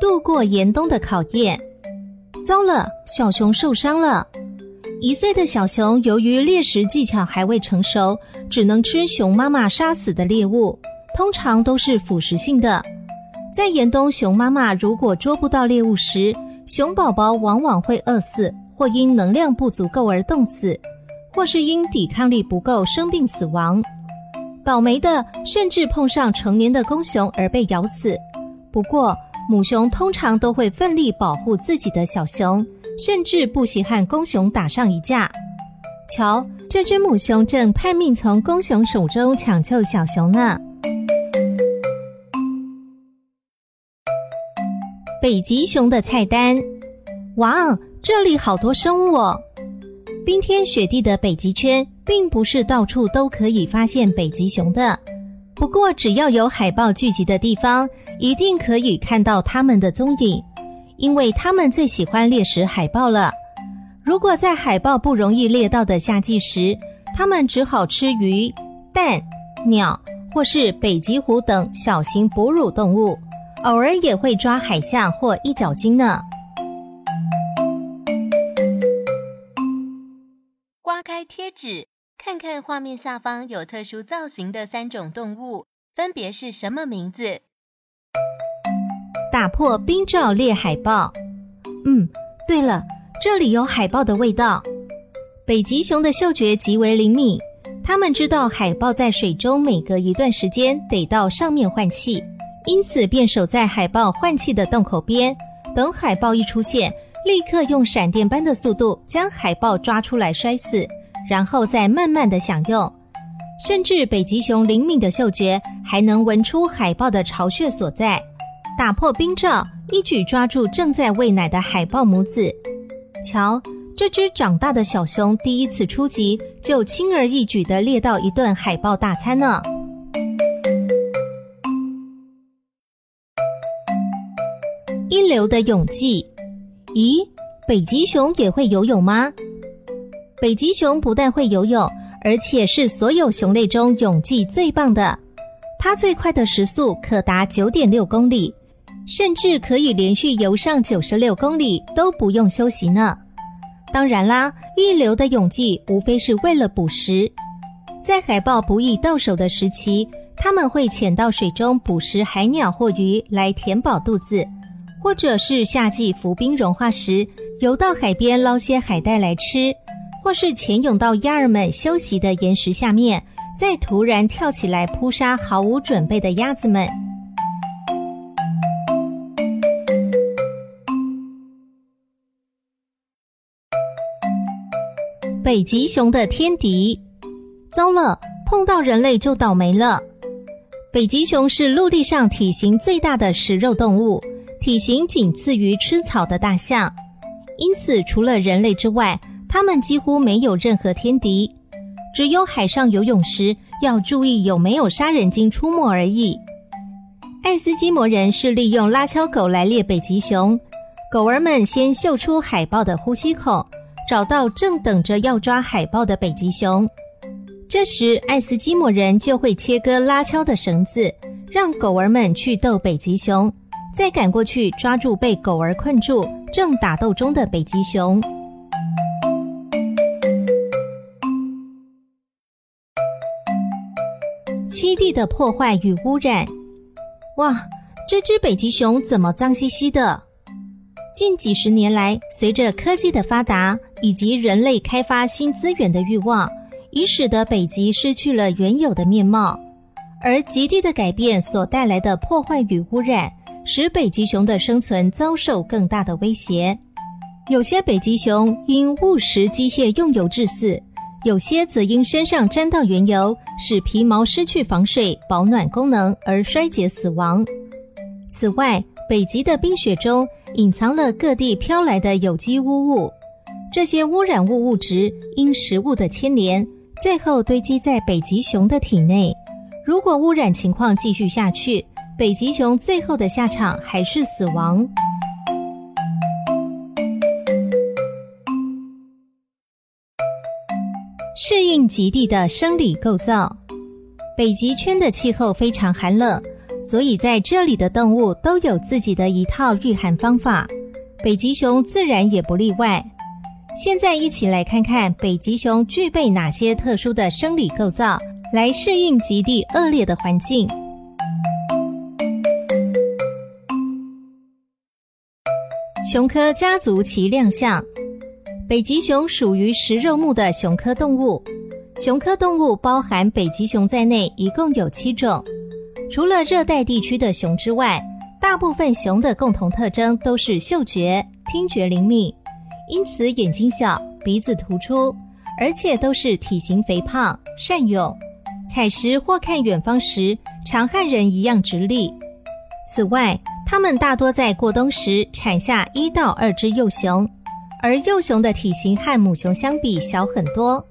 度过严冬的考验，糟了，小熊受伤了。一岁的小熊由于猎食技巧还未成熟，只能吃熊妈妈杀死的猎物，通常都是腐蚀性的。在严冬，熊妈妈如果捉不到猎物时，熊宝宝往往会饿死，或因能量不足够而冻死，或是因抵抗力不够生病死亡。倒霉的甚至碰上成年的公熊而被咬死。不过，母熊通常都会奋力保护自己的小熊，甚至不惜和公熊打上一架。瞧，这只母熊正拼命从公熊手中抢救小熊呢。北极熊的菜单，哇哦，这里好多生物哦！冰天雪地的北极圈，并不是到处都可以发现北极熊的。不过，只要有海豹聚集的地方，一定可以看到它们的踪影，因为它们最喜欢猎食海豹了。如果在海豹不容易猎到的夏季时，它们只好吃鱼、蛋、鸟或是北极狐等小型哺乳动物，偶尔也会抓海象或一角鲸呢。刮开贴纸。看看画面下方有特殊造型的三种动物，分别是什么名字？打破冰罩猎海豹。嗯，对了，这里有海豹的味道。北极熊的嗅觉极为灵敏，它们知道海豹在水中每隔一段时间得到上面换气，因此便守在海豹换气的洞口边，等海豹一出现，立刻用闪电般的速度将海豹抓出来摔死。然后再慢慢的享用，甚至北极熊灵敏的嗅觉还能闻出海豹的巢穴所在，打破冰罩，一举抓住正在喂奶的海豹母子。瞧，这只长大的小熊第一次出击，就轻而易举的猎到一顿海豹大餐呢。一流的泳技，咦，北极熊也会游泳吗？北极熊不但会游泳，而且是所有熊类中泳技最棒的。它最快的时速可达九点六公里，甚至可以连续游上九十六公里都不用休息呢。当然啦，一流的泳技无非是为了捕食。在海豹不易到手的时期，他们会潜到水中捕食海鸟或鱼来填饱肚子，或者是夏季浮冰融化时，游到海边捞些海带来吃。或是潜泳到鸭儿们休息的岩石下面，再突然跳起来扑杀毫无准备的鸭子们。北极熊的天敌，糟了，碰到人类就倒霉了。北极熊是陆地上体型最大的食肉动物，体型仅次于吃草的大象，因此除了人类之外。它们几乎没有任何天敌，只有海上游泳时要注意有没有杀人鲸出没而已。爱斯基摩人是利用拉橇狗来猎北极熊，狗儿们先嗅出海豹的呼吸孔，找到正等着要抓海豹的北极熊，这时爱斯基摩人就会切割拉橇的绳子，让狗儿们去逗北极熊，再赶过去抓住被狗儿困住正打斗中的北极熊。栖地的破坏与污染，哇！这只北极熊怎么脏兮兮的？近几十年来，随着科技的发达以及人类开发新资源的欲望，已使得北极失去了原有的面貌。而极地的改变所带来的破坏与污染，使北极熊的生存遭受更大的威胁。有些北极熊因误食机械用油致死。有些则因身上沾到原油，使皮毛失去防水保暖功能而衰竭死亡。此外，北极的冰雪中隐藏了各地飘来的有机污物，这些污染物物质因食物的牵连，最后堆积在北极熊的体内。如果污染情况继续下去，北极熊最后的下场还是死亡。适应极地的生理构造，北极圈的气候非常寒冷，所以在这里的动物都有自己的一套御寒方法，北极熊自然也不例外。现在一起来看看北极熊具备哪些特殊的生理构造，来适应极地恶劣的环境。熊科家族其亮相。北极熊属于食肉目的熊科动物，熊科动物包含北极熊在内，一共有七种。除了热带地区的熊之外，大部分熊的共同特征都是嗅觉、听觉灵敏，因此眼睛小、鼻子突出，而且都是体型肥胖、善勇。采食或看远方时，常和人一样直立。此外，它们大多在过冬时产下一到二只幼熊。而幼熊的体型和母熊相比小很多。